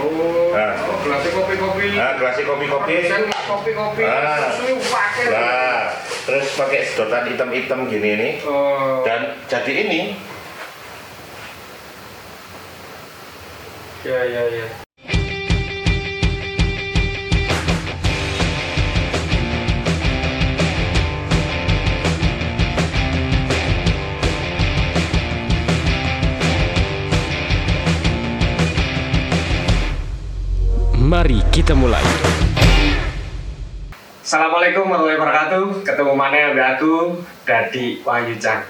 Oh, Nah. gelas kopi-kopi. Nah, gelasnya kopi-kopi. Sen kopi-kopi. Ah. Susu pakai. Nah, terus pakai sedotan hitam-hitam gini nih. Oh. Dan jadi ini Ya ya ya. Mari kita mulai. Assalamualaikum warahmatullahi wabarakatuh. Ketemu mana ambek aku Dadi Wahyu Cang.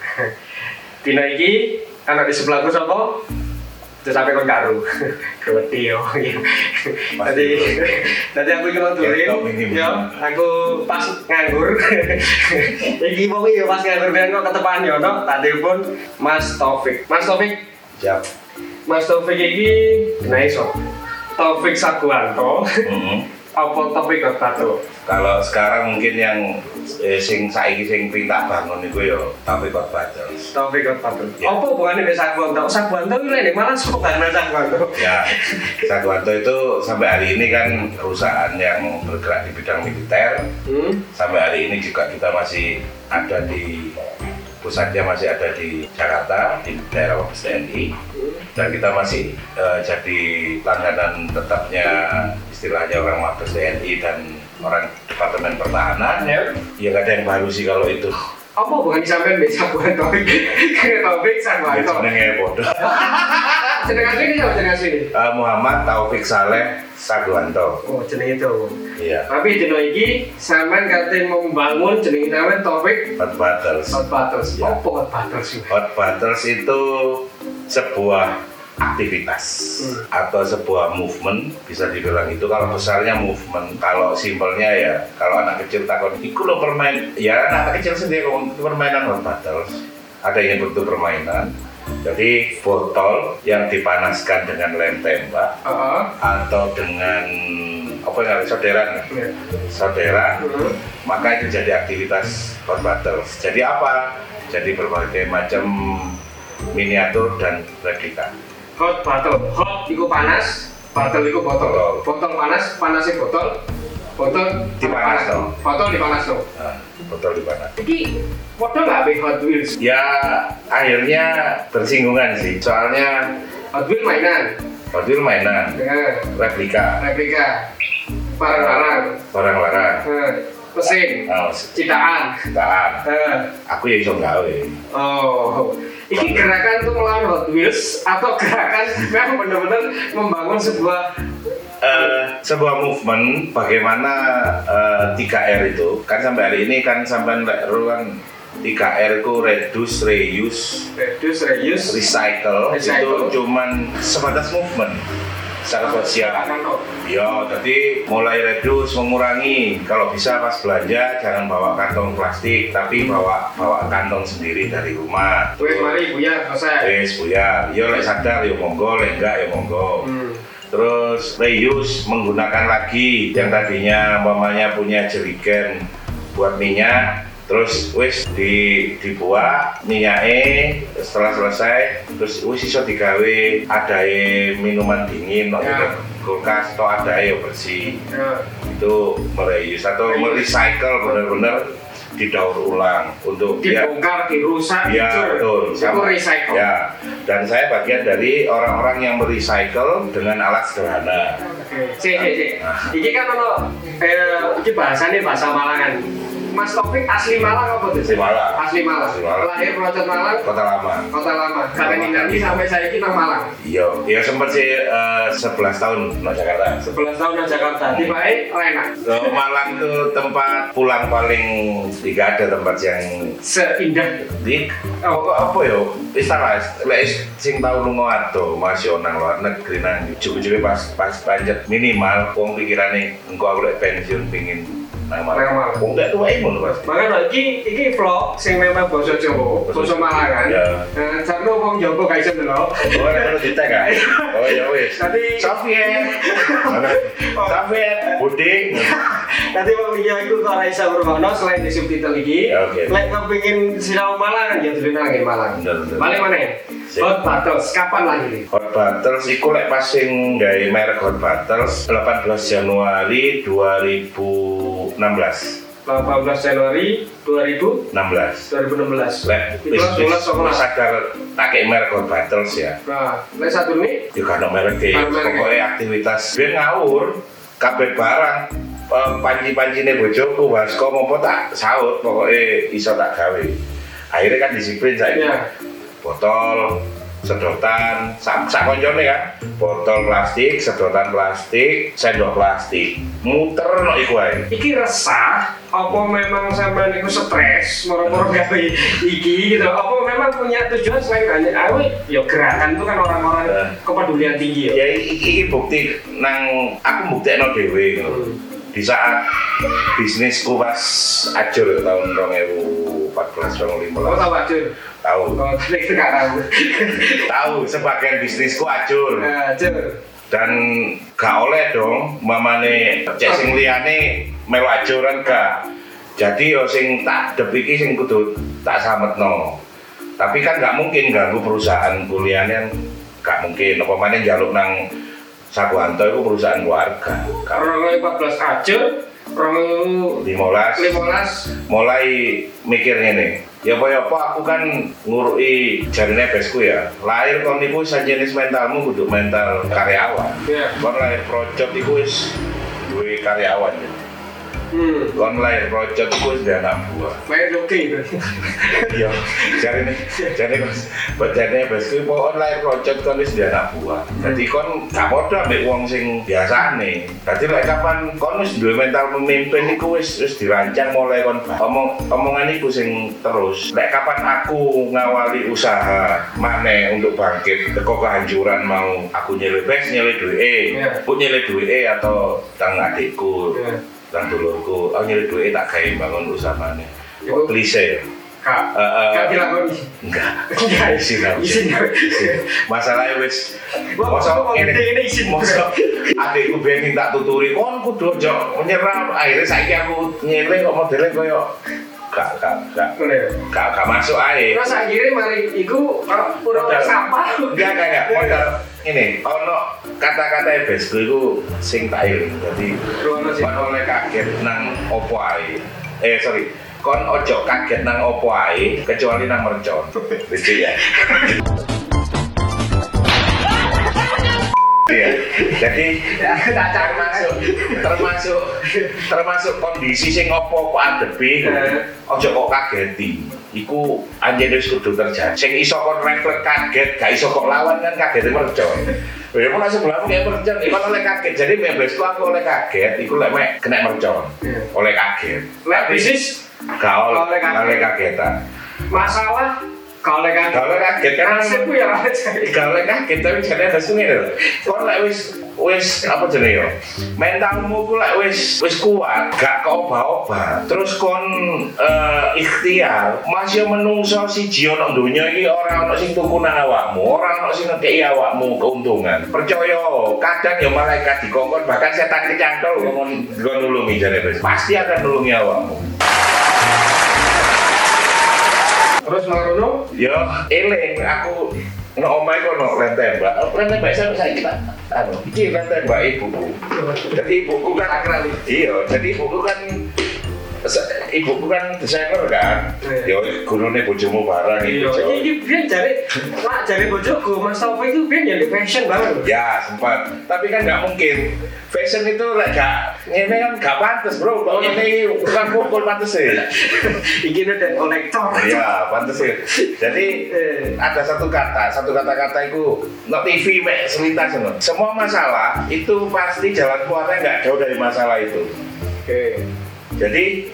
Dino iki anak di sebelahku sapa? Terus sampai kon karo. Gede yo. Tadi tadi aku cuma Ya, turin. Yo, aku pas nganggur. iki mau yo pas nganggur ben kok ketepan yo no. Tadi pun Mas Taufik. Mas Taufik, siap. Mas Taufik iki nah iso. Taufik Saguanto. Mm-mm. Apa Taufik Tato? Kalau sekarang mungkin yang eh, sing saiki sing perintah bangun itu ya kok badal. Taufik Tato. Ya. Apa hubungannya dengan Saguanto? Saguanto ini lain malah sok karena Saguanto. Ya, Saguanto itu sampai hari ini kan perusahaan yang bergerak di bidang militer. Hmm? Sampai hari ini juga kita masih ada di pusatnya masih ada di Jakarta di daerah Mabes TNI. Dan kita masih eh, jadi langganan tetapnya istilahnya orang Mabes TNI dan orang Departemen Pertahanan. Ya. ya nggak ada yang baru sih kalau itu Apa hubungan sampean dengan Saguanto? Karena Taufik ya, Saguanto. jenenge bodoh Jeneng asli ini siapa jeneng asli? Eh, Muhammad Taufik Saleh Saguanto Oh, jeneng itu. iya Tapi dino iki sampean kate membangun jeneng sampean Taufik Hot Battles Hot Battles. Ya. Apa Hot Battles sih? Hot Battles itu sebuah aktivitas Hmm. atau sebuah movement bisa dibilang itu kalau besarnya movement kalau simpelnya ya kalau anak kecil takut iku lo permain ya anak kecil sendiri permainan hot battles ada yang bentuk permainan jadi botol yang dipanaskan dengan lem tembak Heeh. atau dengan apa yang soderan Ya. soderan Hmm. maka itu jadi aktivitas hot battles. Jadi apa? Jadi berbagai macam miniatur dan replika. Hot battle. Hot iku panas, battle iku botol. Botol. Botol panas, panasnya botol. Botol Dipanas dong. Botol dipanas dong. Nah, botol di mana? Iki padha nggak ambek Hot Wheels? Ya akhirnya bersinggungan sih. Soalnya Hot Wheels mainan. Hot Wheels mainan, replika, replika barang-barang. barang-barang. Eh, mesin, Nah, citaan. citaan. Eh, Aku ya iso gawe. oh, ini gerakan untuk melawan Hot Wheels atau gerakan memang benar-benar membangun sebuah Eh, sebuah movement bagaimana eh, 3R itu kan sampai hari ini kan sampai kan 3R itu reduce, reuse, reduce, reuse, recycle, Recycle. itu cuman sebatas movement secara sosial. Ya, jadi mulai reduce, mengurangi. Kalau bisa pas belanja jangan bawa kantong plastik, tapi bawa bawa kantong sendiri dari rumah. Wes mari Buya selesai. Wes, Buya. Ya lek sadar ya monggo, lek enggak ya monggo. Hmm. Terus reuse menggunakan lagi yang tadinya mamanya punya jerigen buat minyak terus wis di dibuat minyaknya setelah selesai terus wis iso digawe ada minuman dingin no, Ya. kulkas atau ada yang bersih Ya. itu mereuse atau merecycle benar-benar didaur ulang untuk ya Dibongkar, dirusak, Ya betul. Itu recycle. Ya. Dan saya bagian dari orang-orang yang merecycle dengan alat sederhana. Oke, cek, cek, cek. Iki kan ono eh iki bahasane bahasa Malangan. Mas Taufik asli Malang apa tuh? Asli Malang. Asli Malang. Asli Malang. Lahir Procot Malang, Kota lama. Kota Lama. Kakek nanti sampai saya kita Malang. Iya, ya sempat sih eh, 11 tahun di Jakarta. 11 tahun di Jakarta. Tiba eh enak. Malang tuh tempat pulang paling tiga ada tempat yang Seindah di oh, apa ya istilah lek sing tau lunga ado masih nang luar negeri nang cukup pas pas panjat minimal wong pikirane engko aku lek pensiun pingin Malang Malang. wong gak tuwa ngono Mas Makanya iki iki vlog sing memang basa Jawa, basa Malangan. Ya. Eh, Jarno wong Jawa gak iso delok. Oh, ada perlu ditek kan? Oh ya wis. Nanti Sofian. Sofian, Buding. nanti wong liya iku kok ora iso ngrungokno selain di subtitle iki. Ya. Lek kepengin sinau Malang ya dulu nang Malang. Balik mana? Sip. Hot Battles kapan lagi nih? Hot Battles iku lek pas sing gawe merek Hot Battles 18 Januari 2016. 18 Januari 2000 16. 2016. Lek Itu wis wis 12 sekolah. sadar pakai merek Hot Battles ya. Nah, lek satu nih Ya kan merek e, merek. pokoknya aktivitas ben ngawur kabeh barang eh, panci-pancine bojoku wasko mopo tak saut pokoknya iso tak gawe. Akhirnya kan disiplin saya. ya. Botol sedotan sak sak koncone kan botol plastik sedotan plastik sendok plastik muter no iku ae Iki resah, apa memang sampean iku stres, moro-moro gawe iki gitu. Apa memang punya tujuan selain hanya awe ya gerakan itu kan orang-orang Ya. kepedulian tinggi ya. ya iki, iki bukti nang aku buktekno dhewe ngono Hmm. di saat bisnisku pas ajur tahun 2014 Oh 2015 tahu aja. Tahu. Oh, tapi itu nggak tahu. tahu sebagian bisnisku ajur Nah, aja. dan gak oleh dong mamane cek sing liyane melu ajuran gak. Jadi yo sing tak depiki sing kudu tak sametno. Tapi kan gak mungkin ganggu perusahaan kuliahnya gak mungkin. Apa mana jaluk nang Saguanto itu perusahaan keluarga kalau Orang 14 aja, orang 15 15 mulai mikirnya nih ya apa ya apa aku kan ngurui jarine besku ya lahir kon niku sajenis mentalmu kudu mental karyawan ya. kon lahir project iku wis duwe karyawan ya. Hmm. kon lahir project iku wis anak buah Main oke itu. iya jarine jarine Mas buat jarine besku iku kon lahir project kon wis anak buah jadi kon gak padha ambek wong sing biasane dadi lek kapan kon wis duwe mental pemimpin iku wis wis dirancang mulai kon omong omongan iku sing terus lek kapan aku ngawali usaha maneh untuk bangkit teko kehancuran mau aku nyele bes nyele duwe Iya. aku nyele duwe atau tang adikku Ya. Tang dulurku aku nyele duwe tak gawe bangun usaha maneh Iku- klise Kak, Eh, eh, kak dilakoni. enggak Enggak. Izin aku. Izin. masalahnya wis kok ini ini izin. masa adikku biar minta tuturi kon kudu ojo menyerah akhirnya saiki aku nyele kok modelnya koyo gak gak gak ya. gak gak masuk ae Terus akhirnya mari iku uh, pura sampah. enggak enggak enggak modal ini ono kata-kata besku itu sing tak eling jadi kon oleh kaget nang opo ae? Eh sorry. Kon ojo kaget nang opo ae kecuali nang mercon lucu ya Iya, jadi cari termasuk termasuk termasuk kondisi sing opo kok adepi Eh. ojo kok kageti. Iku anjene wis kudu terjadi sing iso kon refleks kaget gak iso kok lawan kan kaget mercon Ya mau langsung belakang kayak mercon, iku oleh kaget. Jadi membesku aku oleh kaget, iku lek mek kena mercon. Iya. Oleh kaget. Lek bisnis oleh oleh kaget. oleh kagetan. masalah kalau kan Gak oleh kaget karena nasibku ya gak oleh kaget tapi jadi ada sungai lho. Kon lek wis wis apa jenenge yo? Mentalmu ku lek wis wis kuat, gak keoba-oba. Terus kon eh, ikhtiar, masih menungso siji ono donya iki ora ono sing tuku nang awakmu, ora ono sing ngekeki awakmu keuntungan. Percaya, kadang ya malaikat dikongkon bahkan setan kecantol ngomong nggon nulungi jare. Pasti akan nulungi awakmu. Terus Marono Yo, eling aku no omai kono lem tembak. Lem tembak saya saya kita anu, iki lem tembak ibuku. Jadi ibuku kan Akrali. Iya, jadi ibuku kan ibuku kan desainer kan. Iya. Yo gurune bojomu barang Iya, iku. Jo. ini biar cari, mak cari bojoku, Mas Taufik itu biar jadi fashion banget. Ya sempat, tapi kan nggak mungkin. Fashion itu lek gak ngene kan gak pantes bro. Kok ini bukan pukul pantes sih. Iki udah kolektor. Iya, pantes sih. Jadi Eh, ada satu kata, satu kata-kata itu no TV mek selintas. Semua masalah itu pasti jalan keluarnya nggak jauh dari masalah itu. Oke. Jadi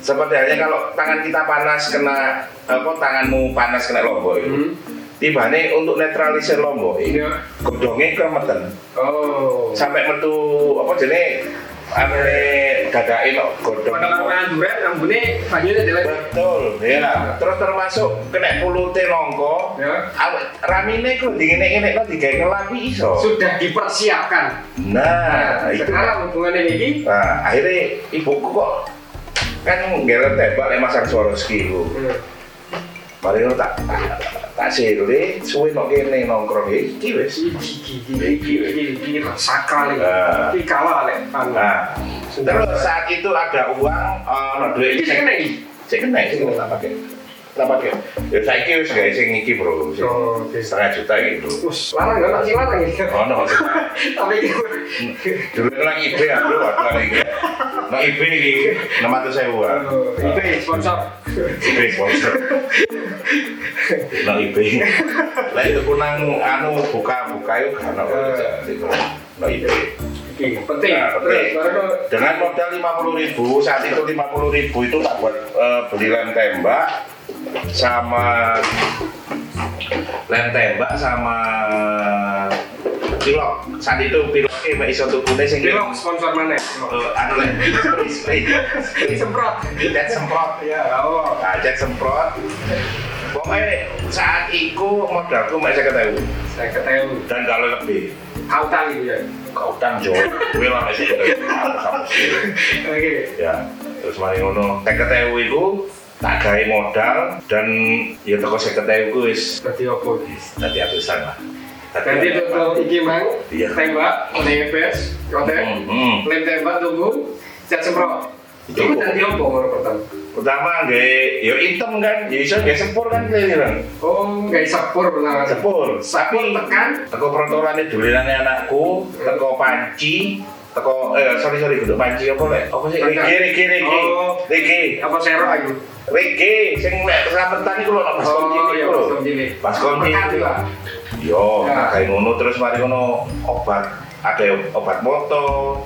seperti halnya kalau tangan kita panas kena apa tanganmu panas kena lombok itu. Hmm. Tiba nih untuk netralisir lombok Iya. godongnya kemeten Oh. sampai metu apa jenis amene dadake no godong. Pada orang duret, rambutnya bajunya jelek. Betul, ya. Terus termasuk kena pulute nongko. Ya. Ramine ku dingene-ngene kok digawe ngelapi iso. Sudah dipersiapkan. Nah, itu. sekarang hubungannya ini. Nah, akhirnya ibuku kok kan ngelem tembak lek Mas Swarovski ku. Hmm. Mari ngono tak tak- sile suwe nok kene nongkrong iki wis. Iki, iki, iki, sakral iki. Kalah lek terus saat itu ada uang, ono duit sing kena iki. Cek sih kalau tak pakai. Tak pakai. Ya saya kira guys sing iki bro, sing Oh, setengah juta gitu. Us, larang enggak sih larang iki. Oh no, Tapi dulu lagi IB ya bro, waktu lagi. Nah IB ini enam ratus sewa. Oh, itu sponsor. IB sponsor. Nah IB. Lah itu kunang anu buka buka yuk karena Nah IB. Iki penting. Nah, penting. Dengan modal lima puluh ribu, saat itu lima puluh ribu itu tak buat beli lem tembak sama lem tembak sama pilok. Saat itu piloknya mek iso tukune sing Pilok sponsor mana? Eh, anu lem spray Semprot. cat semprot. Ya, oh. Nah, cat semprot. Pokoknya saat itu modalku mek saya ketahui Saya ketahui. dan kalau lebih Kautan gitu ya. kau tanggung gue lah masih ketahui Oke. ya terus mari ngono tek ketewu iku tak gawe modal dan ya teko seket ewu wis Berarti opo? dadi atusan lah Nanti tuh iki mang Iya. tembak, oleh EPS, kotek, Hmm. lem tembak tunggu, cat semprot. Itu Itu nanti opo ngono pertama? pertama gawe ya item kan ya iso gawe sepur kan keliling Oh, nggak sepur pertama. sepur Sepur tekan. teko protolane dolenane anakku teko panci teko eh sorry sorry kudu panci apa lek apa sih rege rege Oh. rege Apa serok aku? rege sing lek keselamatan iku lho pas Oh, kunci iya, iku lho iku. juga. Yo, nah kayak ngono terus mari ngono obat ada obat moto.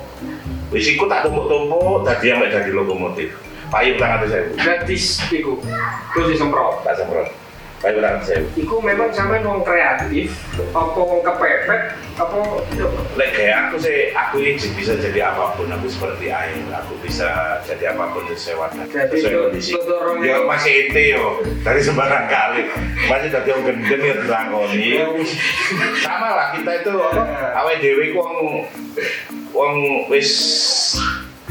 Wis iku tak tumpuk-tumpuk dadi ambek dadi lokomotif. Payu tangan saya. Gratis iku. Terus disemprot. Tak semprot. Atas saya. Iku memang sama wong kreatif, apa wong kepepet, apa Lek kayak aku sih, aku ini bisa jadi apa pun. Aku seperti air. Aku bisa jadi apa pun sesuai wadah. Jadi Sesuai itu kondisi. Ya masih ente yo. Dari sembarang kali. Masih jadi yang gendeng ya dilakoni. sama lah kita itu apa awet dewi ku wong wong wis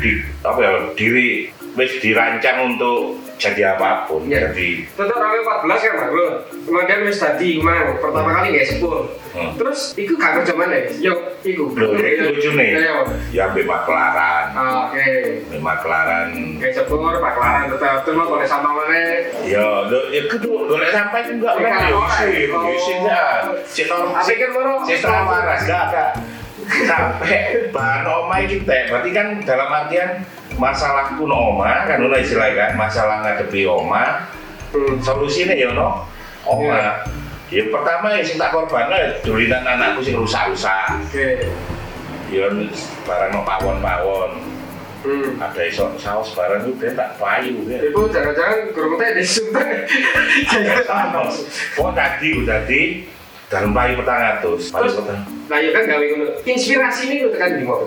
di apa ya diri wis dirancang untuk jadi apa pun Iya. jadi Tentu rame 14 kan bro. Kemudian wis tadi mang pertama kali nggak sepur. Hmm. Terus iku gak kerja mana? Yo, iku. Lho, lucu nih. Ayo. ya ambil maklaran Ah, Oke. ambil maklaran Kayak sepur, paklaran tetap terus mau boleh sampah mana? ya ya kedua golek sampai enggak Iya, kan ya sih sih ya si norm Apa si kan moro? si waras enggak enggak sampai bahan oma iki teh berarti kan dalam artian masalahku no oma kan ono istilahnya kan masalah ngadepi oma Hmm. solusinya ya no oma ya pertama ya sing tak korban dolinan anakku sing rusak-rusak Oke. ya barang no pawon-pawon Hmm. ada iso saus barang itu dia tak payu ya Ibu jangan-jangan kurang teh disuntik. sama oh tadi udah di dalam payu petang atus payu petang Nah, ya kan gawe. Inspirasi ini lu tekan di mau.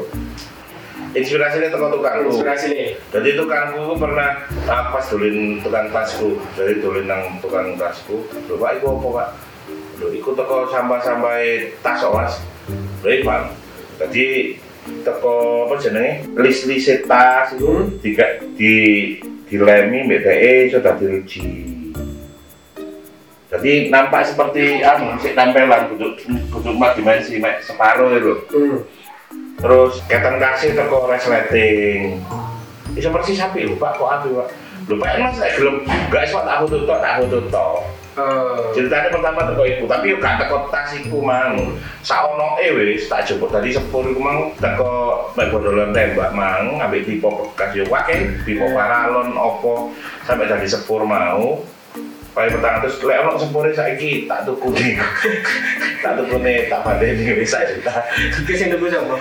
Inspirasinya teko tukangku Inspirasi ini. jadi tukangku pernah ah, pas dolin tukang tasku. Dari dolin nang tukang tasku. Lho pak iku apa pak? Lho iku teko sampah-sampah tas mas. Lho pak. Jadi teko apa jenenge? List-list tas itu Hmm. tiga di dilemi iso dadi ruji jadi nampak seperti anu sik tempelan kudu kudu mak dimensi mek separuh itu Hmm. Terus keteng kasih teko resleting bisa persis sapi lho pak kok api pak. Lho pak mas saya gelem gak iso tak foto tok tak foto tok Eh, ceritanya pertama teko iku tapi yo gak teko tas iku mang. Saono e wis tak jupuk tadi sepur iku mang. Teko mek bodolan tembak mang ambek pipa bekas. Yo wake pipa paralon opo sampai tadi sepur mau paling pertama terus lek ono sepure saiki tak tuku nih tak tuku nih tak padeni wis sak juta Iki sing tunggu sapa?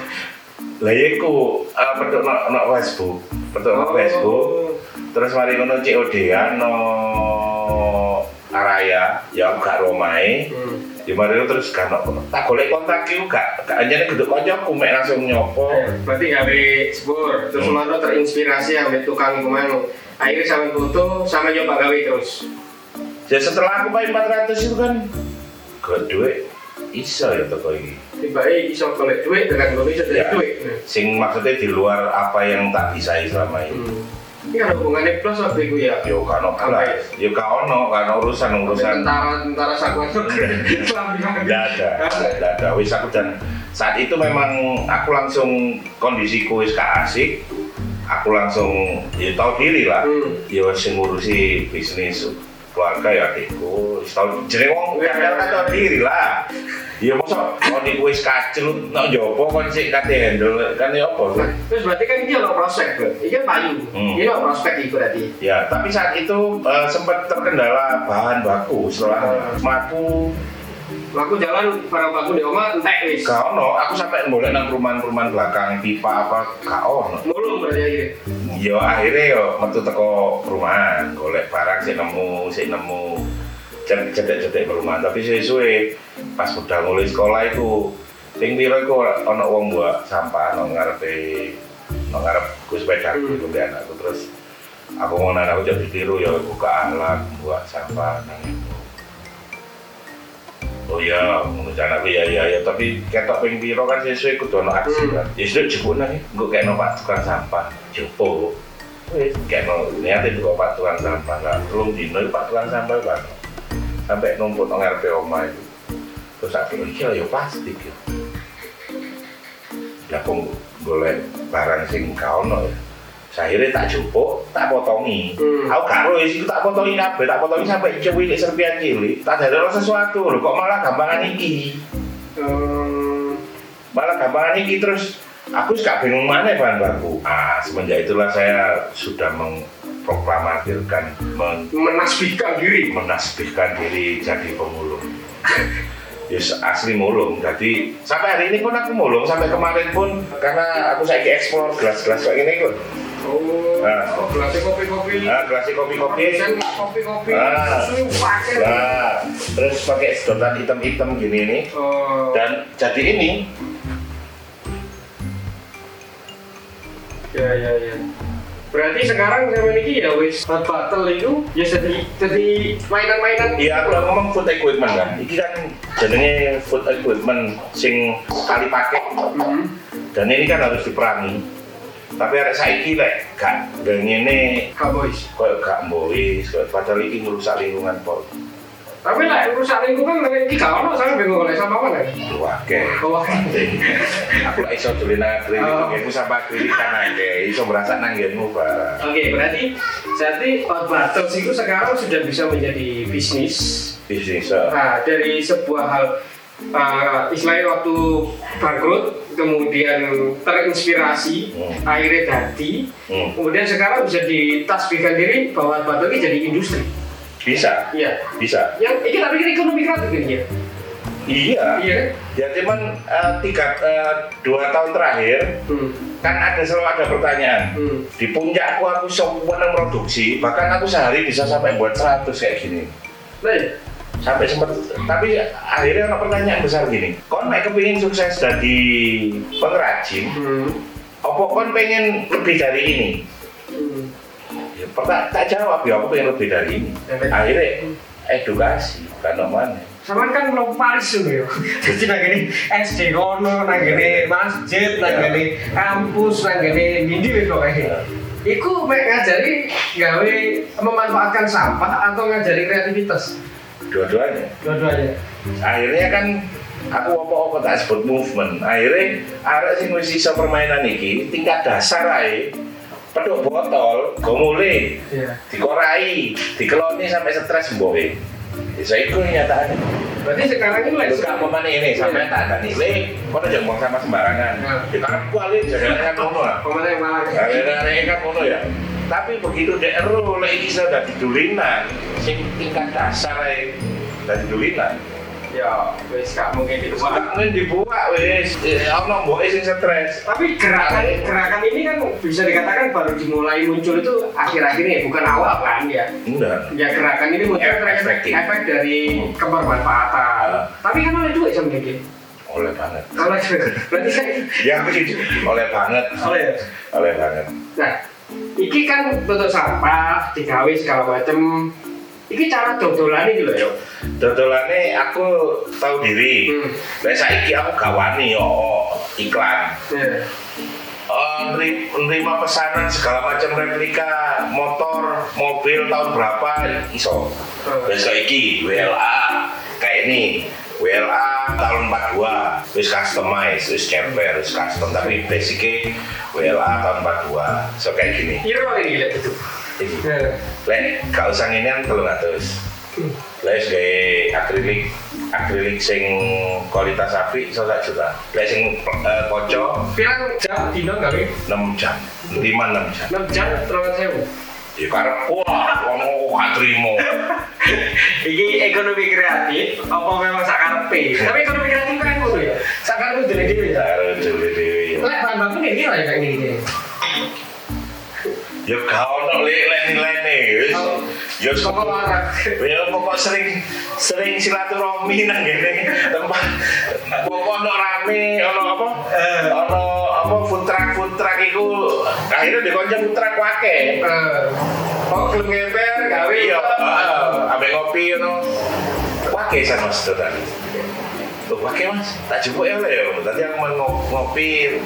lah iya ku uh, petuk no, no Facebook petuk no Facebook terus mari ngono COD an no Araya ya aku gak romae Hmm. ya mari terus gak no tak golek kontak iku gak gak anjane kudu kancaku mek langsung nyopo Berarti gawe sepur, terus Hmm. mana terinspirasi ambil tukang ke mana? Akhirnya sama foto, sama nyoba gawe terus. Ya setelah aku bayar 400 itu kan gak duit iso ya toko ini Tiba-tiba iso golek duit dengan iso dari Ya. duit. sing maksudnya di luar apa yang tak bisa selama ini Hmm. Ini ada hubungannya plus apa itu ya? Yo kano kelas, yo kano kano urusan urusan. Tentara tentara Islam Tidak ada, tidak ada. Wis aku dan saat itu memang aku langsung kondisiku wis gak asik. Aku langsung ya tahu diri lah. Hmm. Ya ngurusi bisnis keluarga ya. Wis tahu jeneng wong kadang kan tahu diri lah. Ya masa adikku wis kacelut nak jopo kon sik kate handle kan ya apa sih? Terus berarti kan dia lo prospek bro. Ini kan payu. Hmm. Ini lo prospek itu berarti. Ya, tapi saat itu eh, sempat terkendala bahan baku setelah matu Aku jalan barang baku di oma entek wis. Gak ono, aku sampai boleh nang perumahan-perumahan belakang pipa apa gak ono. Mulung berarti akhirnya. Yo akhirnya yo metu teko perumahan, golek barang sih nemu, sih nemu cedek-cedek perumahan. Tapi suwe-suwe pas udah mulai sekolah itu, ping piro iku ono wong buat sampah nang ngarepe nang ngarep ku sepeda ku hmm. anakku terus aku ngomong aku jadi tiru ya buka alat buat sampah nang itu. Oh iya, menurut anakku ya ya ya, tapi ketok ping piro kan sesuai kudu ono aksi Hmm. kan. Ya sudah cukup nih, gue kayak no pak tukang sampah, jopo. Wes kayak no niat itu kok pak tukang sampah lah, belum dino pak tukang sampah kan. Sampai numpuk nang ngarepe omah itu. Terus aku iki ya plastik ya. Ya aku golek barang sing gak ono ya. Akhirnya tak jupuk, tak potongi. Hmm. Aku gak roh tak potongi kabeh, tak potongi sampai cilik serpian cilik. Tak ada sesuatu lho, kok malah gampangan iki. Hmm. Malah gampangan iki terus aku gak bingung mana bahan baku. Ah, semenjak itulah saya sudah memproklamatirkan men Menasbihkan diri. menasbihkan diri jadi pemulung. Yes, asli mulung. Jadi sampai hari ini pun aku mulung sampai kemarin pun karena aku saya eksplor gelas-gelas kayak gini pun. Oh, Nah. gelasnya kopi-kopi. Nah, gelas kopi-kopi. Kopi-kopi. Ah. Pakai. Nah, terus pakai sedotan hitam-hitam gini nih. Oh. Dan jadi ini Ya ya ya. Berarti sekarang saya ini ya wis hot battle itu ya jadi jadi mainan-mainan. Iya, aku udah ngomong food equipment kan. Iki kan jenenge food equipment sing kali pakai Hmm. dan ini kan harus diperangi. Tapi arek saiki lek gak ngene Cowboys. koyo gak mbois, koyo padahal iki ngerusak lingkungan pol. Tapi lah rusak lingkungan lagi iki gak ono saya bingung oleh sama mana. Wake. Wah. Aku lek iso dolen nang akrilik, Oh. aku sampai akrilik kan akeh, iso merasa nanggenmu barang. Oke, berarti jadi hot battles itu sekarang sudah bisa menjadi bisnis. Bisnis. eh. Nah, dari sebuah hal uh, istilahnya waktu bangkrut, kemudian terinspirasi, Hmm. akhirnya ganti, Hmm. kemudian sekarang bisa ditasbihkan diri bahwa batu ini jadi industri. Bisa, Iya. bisa. Yang ini tapi ekonomi kreatif ini ya. Iya. Iya? Ya cuman eh, tiga eh, dua tahun terakhir Hmm. kan ada selalu ada pertanyaan. Hmm. Di puncakku aku sempat produksi, bahkan aku sehari bisa sampai buat 100 kayak gini. Nah, iya. Sampai sempat, tapi akhirnya ada pertanyaan besar gini. Kon mek kepingin sukses jadi pengrajin, Hmm. apa kon pengen lebih dari ini? Hmm. Ya, pernah tak jawab ya, aku pengen lebih dari ini. Akhirnya edukasi, kan mana? Sama kan lo Paris dulu ya. Jadi nang gini SD kono, nang gini masjid, nang gini kampus, nang gini bindi wis pokoknya. Iku mek ngajari gawe memanfaatkan sampah atau ngajari kreativitas. Dua-duanya. Dua-duanya. akhirnya kan aku apa-apa tak sebut movement akhirnya arek sing wis iso permainan iki tingkat dasar ae peduk botol gomule Iya. dikorai dikeloni sampai stres mboke bisa iku nyatane Berarti sekarang ini lagi gak mau ini sampai tak ada nilai kok aja buang sama sembarangan Iya. di karep kuali jangan kan ngono lah Ke mana yang malah kan ngono ya tapi begitu dek ero lek iki sudah didulinan sing tingkat dasar ae dari dulinan Ya, wis gak mungkin dibuat. Sekarang dibuat wis, eh, ono mbok sing stres. Tapi gerakan gerakan ini kan bisa dikatakan baru dimulai muncul itu akhir-akhir ini ya, bukan awal kan ya. Enggak. Ya gerakan ini muncul Efek- efek, dari kebermanfaatan. Ah. Tapi kan oleh duit sama dia. Oleh banget. Oleh berarti kan Ya begitu. Oleh banget. oleh. Oleh banget. Nah, iki kan bentuk sampah, digawe segala macem. Iki cara dodolan iki lho ya. Dodolane aku tahu diri. Hmm. Lah saiki aku gak wani yo iklan. Ya. eh, neri- nerima pesanan segala macam replika motor, mobil tahun berapa iso. Hmm. Kayak iki WLA kayak ini WLA tahun 42 wis customize wis ceper wis custom. Tapi basicnya WLA tahun 42 so kayak gini. Iya ini lihat itu. Iki. Nah, lek gak usah ini kan telung atus. Lek gawe akrilik akrilik sing kualitas api sak juta. Lek sing eh, koco Pirang jam dino nih? 6 jam. 5 6 jam. 6 jam terlalu sewu. Ya karep wah wong gak trimo Iki ekonomi kreatif, apa memang sakarepe? Tapi ekonomi kreatif kan ngono ya. Sakarepe dhewe dhewe ya. karo dhewe-dhewe ya Lek bahan baku lah ya kayak gini. ya gak ono lek lek nilai wis Oh. ya Kok larang? Ya pokok sering sering silaturahmi nang ngene tempat pokok ono rame ono apa Eh. ono apa food truck food truck iku akhirnya dikonco food truck wake. Eh, Oh, belum ngeper, gawe iya heeh. ambek ngopi ngono. Wake sama sedotan Loh, wake mas, tak jemput ya ya. Tadi aku mau ngop- ngopi,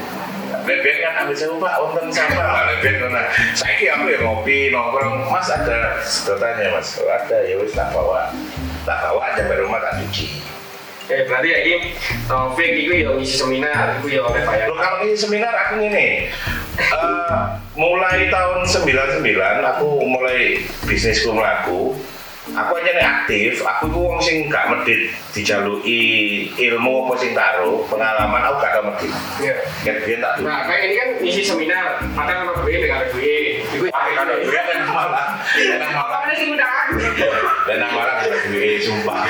Bebek kan ambil saya pak, untung sama lah bebek mana. Saya kira aku ya ngopi nongkrong, mas ada sedotannya mas, ada ya wis tak bawa, tak bawa aja ke rumah tak cuci. Eh, berarti ya ini Taufik itu ya ngisi seminar, itu ya oleh bayar. Loh kalau ini seminar aku gini, eh, mulai tahun 99 aku mulai bisnisku melaku. Aku aja nih aktif, aku itu wong sing gak medit dijalui ilmu apa sing taruh, pengalaman aku gak medit. Iya. Kayak biyen tak Nah, kayak ini kan ngisi seminar, padahal sama gue dengan gue. Itu Tapi kalau gue kan malah, enak malah, Apa sih udah aku? dan malah gue sumpah.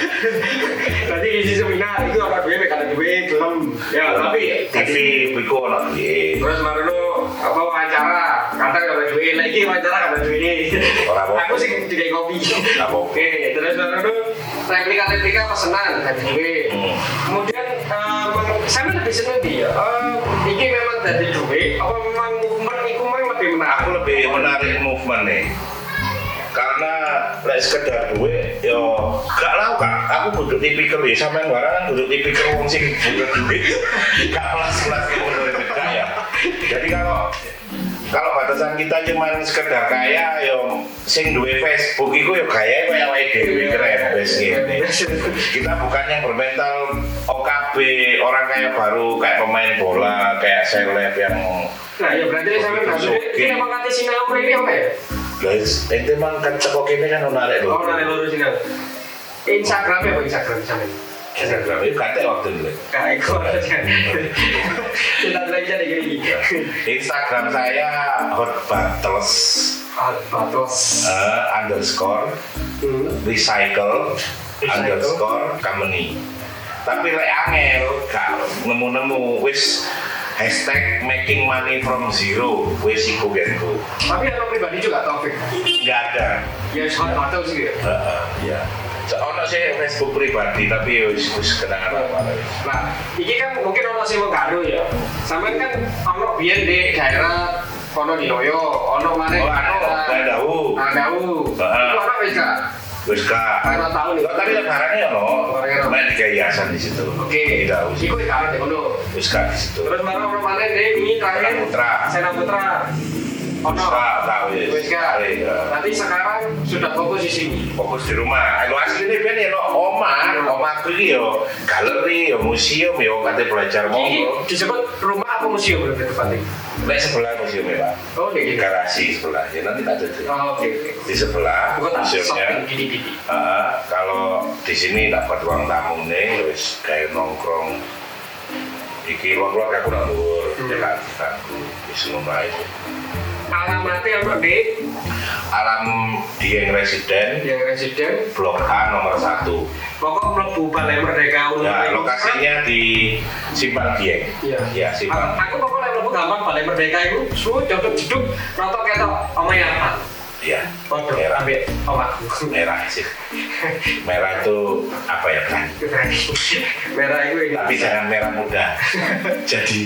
Berarti ngisi seminar itu sama gue dengan gue belum. Ya, tapi TV biku ono duit. Terus baru apa wawancara, kata kalau gue lagi wawancara kata gue. Ora. Aku sih tidak kopi. Ora. Oke, terus baru replika-replika pesanan dari gue. Hmm. Kemudian eh, saya lebih seneng dia. Eh, ini memang dari gue, apa memang movement itu memang lebih menarik. Aku lebih menarik movement nih. Karena lek sekedar duit, yo gak lau kak. Aku butuh tipikal ya, sama yang barang butuh tipikal wong sing butuh duit. Gak kelas-kelas beda ya. Jadi kalau kalau batasan kita cuma sekedar kaya, yo sing duwe Facebook itu yo kaya kayak awake dhewe keren wis ngene. kita bukan yang bermental OKB orang kayak baru kayak pemain bola kayak seleb yang Nah, ya berarti saya Begitu, bilang, oke. ini emang kata sinau ini apa ya? guys ente mang kan cekok ini kan menarik loh Oh, nanti lurus sinau. Instagramnya apa Instagram sama ini? Instagram itu kate waktu dulu Kayak aja. Kita jadi gini. Instagram saya hot battles Ah, batos. eh, underscore Hmm. recycle Recycle. underscore company tapi lek angel gak nemu-nemu wis hashtag making money from zero wis iku genku Tapi yang pribadi juga Taufik. nggak ada Ya, hot batos sih ya. Iya So, ono sih Facebook pribadi tapi ya wis wis kenangan apa Nah, ini kan mungkin ono sih mau karo ya. Sampean kan ono biyen di daerah ono di Noyo, ono mana Oh, anu. Heeh. Itu ono wis kak Karena tahu nih. Tadi lebarannya ya no Lebarannya main tiga hiasan di situ Oke. tidak usah Iku karo di kono. kak di situ Terus baru ono mana di ini terakhir Putra. Sena Putra. Ono. kak tahu ya? Iya. Nanti sekarang sudah fokus di sini. fokus di rumah. Aku asli ini ben ya no oma, oma aku yo galeri, yo museum, yo kate belajar monggo. disebut rumah apa museum lebih tepatnya? Lek sebelah museum ya pak, Oh, kayak di garasi sebelah. Ya nanti tak ada Oh, oke oke. di sebelah tak museumnya. gini-gini. Ah, kalau di sini dapat ruang tamu nih, wis kayak nongkrong. Iki ruang-ruang aku nak dhuwur, Hmm. kan, aku wis ngono ae. Alamatnya apa di Alam Dieng Residen, yang residen? Blok A nomor satu. Pokok mlebu Balai Merdeka Ulu. Ya, lokasinya di Simpang Dieng. Iya. Ya, Aku, Simpang. aku pokoknya mlebu gampang Balai Merdeka itu, su jodok jeduk, rotok ketok, omah apa? Ya, Waduh, merah. ambil. Merah sih. Merah itu apa ya kan? Merah itu ini. Tapi jangan merah muda. Jadi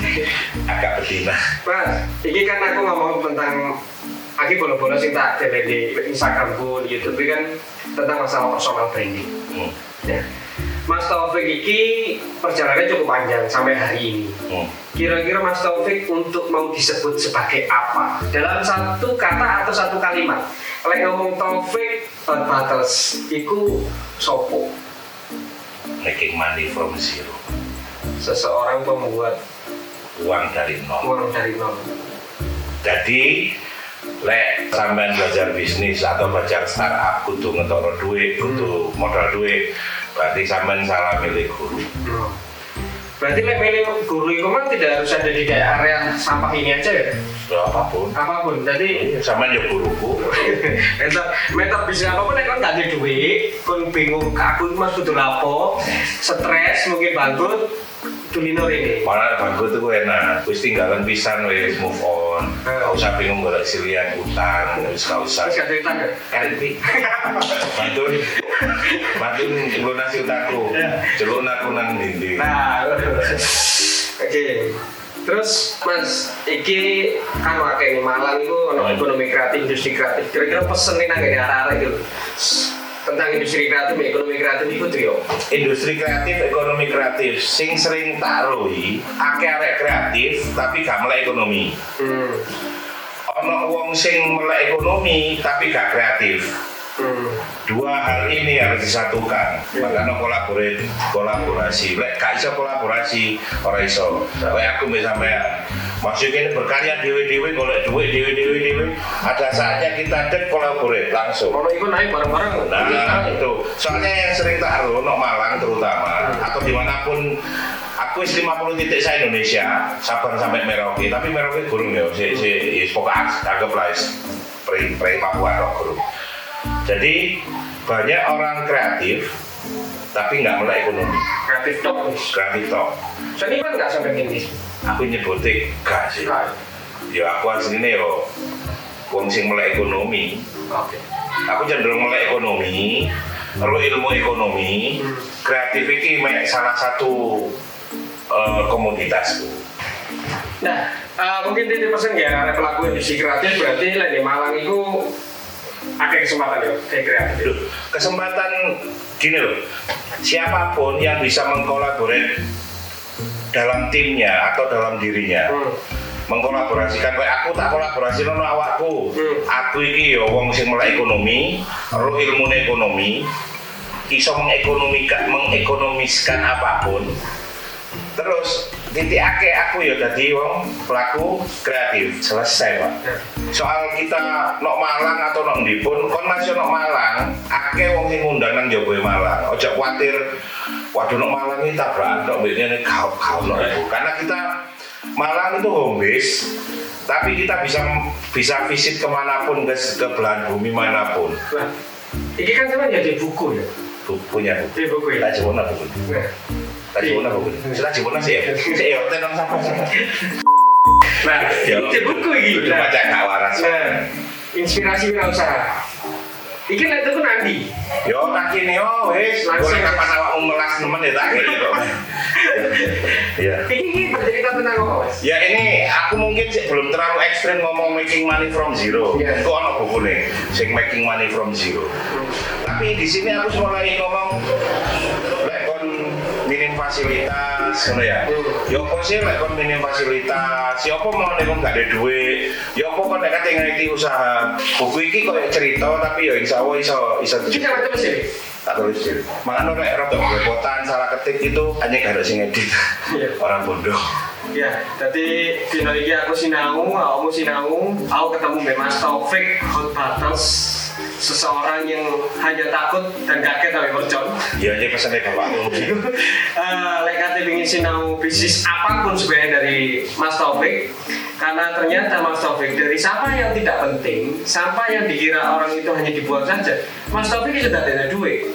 agak betina. Mas, ini kan aku ngomong tentang Aki bola-bola sing tak tele di Instagramku, di YouTube kan tentang masalah personal branding. Hmm. Ya. Mas Taufik iki perjalanannya cukup panjang sampai hari ini. Hmm. Kira-kira Mas Taufik untuk mau disebut sebagai apa? Dalam satu kata atau satu kalimat. Kalau ngomong Taufik Hot Battles, itu sopo. Making money from zero. Seseorang pembuat Uang dari nol. uang dari nol. Jadi lek sampean belajar bisnis atau belajar startup kudu ngetoro duit, kudu modal duit, berarti sampean salah milih guru. Hmm. Berarti like, milih guru itu kan tidak harus ada di daerah area sampah ini aja ya? Ya apa pun. Apa pun, jadi Sampean ya guruku. Meta, meta bisa apa pun nek kon gak ada duit, kon bingung aku mas butuh lapo, stres mungkin bangkrut, kuliner ini. Malah bangku tuh enak, wis tinggalan pisan wis move on. Gak usah bingung golek silian utang, wis gak usah. Cerita nggak? Kan iki Bantun, bantun lunasi utangku, celuk aku nang dindi. Nah, oke. Terus Mas, iki kan wakai Malang itu ono ekonomi kreatif, industri kreatif. Kira-kira pesen nih nang arah-arah itu tentang industri kreatif, ekonomi kreatif itu trio. Industri kreatif, ekonomi kreatif, sing sering tak roi, akeh kreatif tapi gak melek ekonomi. Hmm. Ono wong sing melek ekonomi tapi gak kreatif. Hmm. Dua hal ini harus disatukan. Makanya kolaborasi, kolaborasi. Lek gak iso kolaborasi, ora iso. Kayak aku mbek sampean. Maksudnya ini berkarya dewe-dewe, golek duit dewe-dewe dewe. Ada saatnya kita dek kolaborate langsung. Kalau itu naik bareng-bareng. Nah itu, soalnya yang sering tak no Malang terutama atau di mana pun aku wis 50 titik saya Indonesia sabar sampai Merauke tapi Merauke gurung ya si si ya, pokoknya anggaplah pre pre Papua roh gurung jadi banyak orang kreatif tapi nggak melek ekonomi Kreatif top. kreatif toh Seni kan nggak sampai gini. aku nyebutnya gak sih Kan. ya aku aslinya yo wong sing melek ekonomi Oke. aku cenderung melek ekonomi lalu ilmu ekonomi Hmm. kreatif ini salah satu eh, komoditasku Nah, eh, mungkin titip pesan ya karena pelaku industri kreatif berarti lah di Malang itu ada kesempatan ya kayak kreatif. Duh, kesempatan gini loh siapa pun yang bisa mengkolaborate dalam timnya atau dalam dirinya Hmm. mengkolaborasikan kayak aku tak kolaborasi nono awakku Hmm. aku iki ya wong sing melek ekonomi roh ilmu ekonomi iso mengekonomikan mengekonomiskan apa pun terus titik ake aku ya dadi wong pelaku kreatif selesai pak Ya. soal kita nok Malang atau nok ndi pun kon masih nok Malang akeh wong sing ngundang nang Joboy Malang ojo kuatir waduh nok Malang ini tabrakan tok ngene kau kau nok iku. karena kita Malang itu home base tapi kita bisa bisa visit ke mana pun ke, ke belahan bumi mana pun Nah, ini kan sama jadi buku ya. Bu- punya buku Jadi buku ya. tak jebona buku Nah, tak jebona buku sudah jebona sih ya sih ya tenang sama nah jadi buku ini. Udah baca gak waras nah, inspirasi wirausaha. Iki lihat itu nanti. Yo tak kini yo wis Langsung. Kapan awakmu melas nemen ya tak kini kok. Ya. Ini ini bercerita tentang apa mas? Ya ini aku mungkin sih belum terlalu ekstrim ngomong making money from zero. Iya. Kok ono buku nih, sing making money from zero. Tapi di sini aku mulai ngomong lek fasilitas, ngono ya. Ya apa sih lek kon minim fasilitas? Ya apa mau nek gak ada duit? Ya apa kon nek kate ngerti usaha? Buku iki kok cerita tapi ya insya Allah iso iso Itu cara terus ya. tak tulis sih. Makanya nek rada repotan salah ketik itu hanya gak ada sing edit. Iya. Orang bodoh. Ya, jadi dino iki aku sinau, kamu sinau, aku ketemu Mas Taufik Hot Battles, seseorang yang hanya takut dan kaget tapi mercon. Ya aja pesannya bapakmu. Eh, Lek kate ingin sinau bisnis apa pun sebenarnya dari Mas Taufik, karena ternyata Mas Taufik dari sampah yang tidak penting, sampah yang dikira orang itu hanya dibuang saja, Mas Taufik itu sudah ada duit.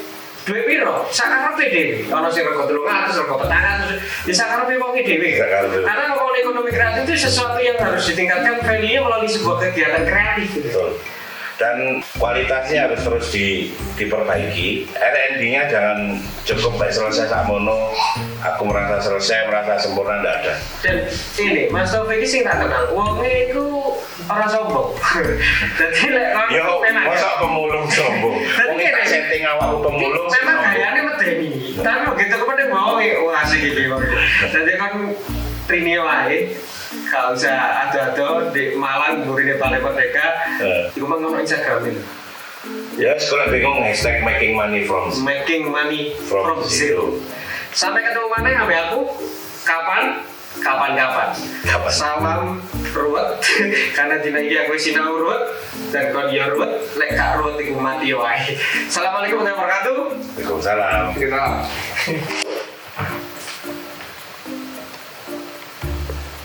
Duit piro? Sakarepe dhewe. Ono sing rego 300, rego 400, ya sakarepe wong dhewe. Karena ngomongin ekonomi kreatif itu sesuatu yang harus ditingkatkan value-nya melalui sebuah kegiatan kreatif. gitu. Betul. Dan kualitasnya harus terus di, diperbaiki. R&D-nya jangan cukup baik selesai sakmono aku merasa selesai merasa sempurna tidak ada. Dan ini Mas Taufik ini sing tak kenal wongnya itu orang sombong. Jadi lek yo penak ya. masa pemulung sombong. Mungkin tak setting awakku pemulung memang gayanya medeni. Tapi begitu kemudian mau wah asik gitu jadi kan Trini wae gak usah ada-ada di Malang muridnya Balai Merdeka Eh. itu mah ngono Instagram ini ya sekolah bingung hashtag making money from making money From from, zero. Sampai ketemu mana sampai aku kapan? Kapan-kapan. Kapan? Salam ruwet karena dina iki aku sinau ruwet dan kon yo ruwet lek gak ruwet iku mati wae. Assalamualaikum warahmatullahi wabarakatuh. Waalaikumsalam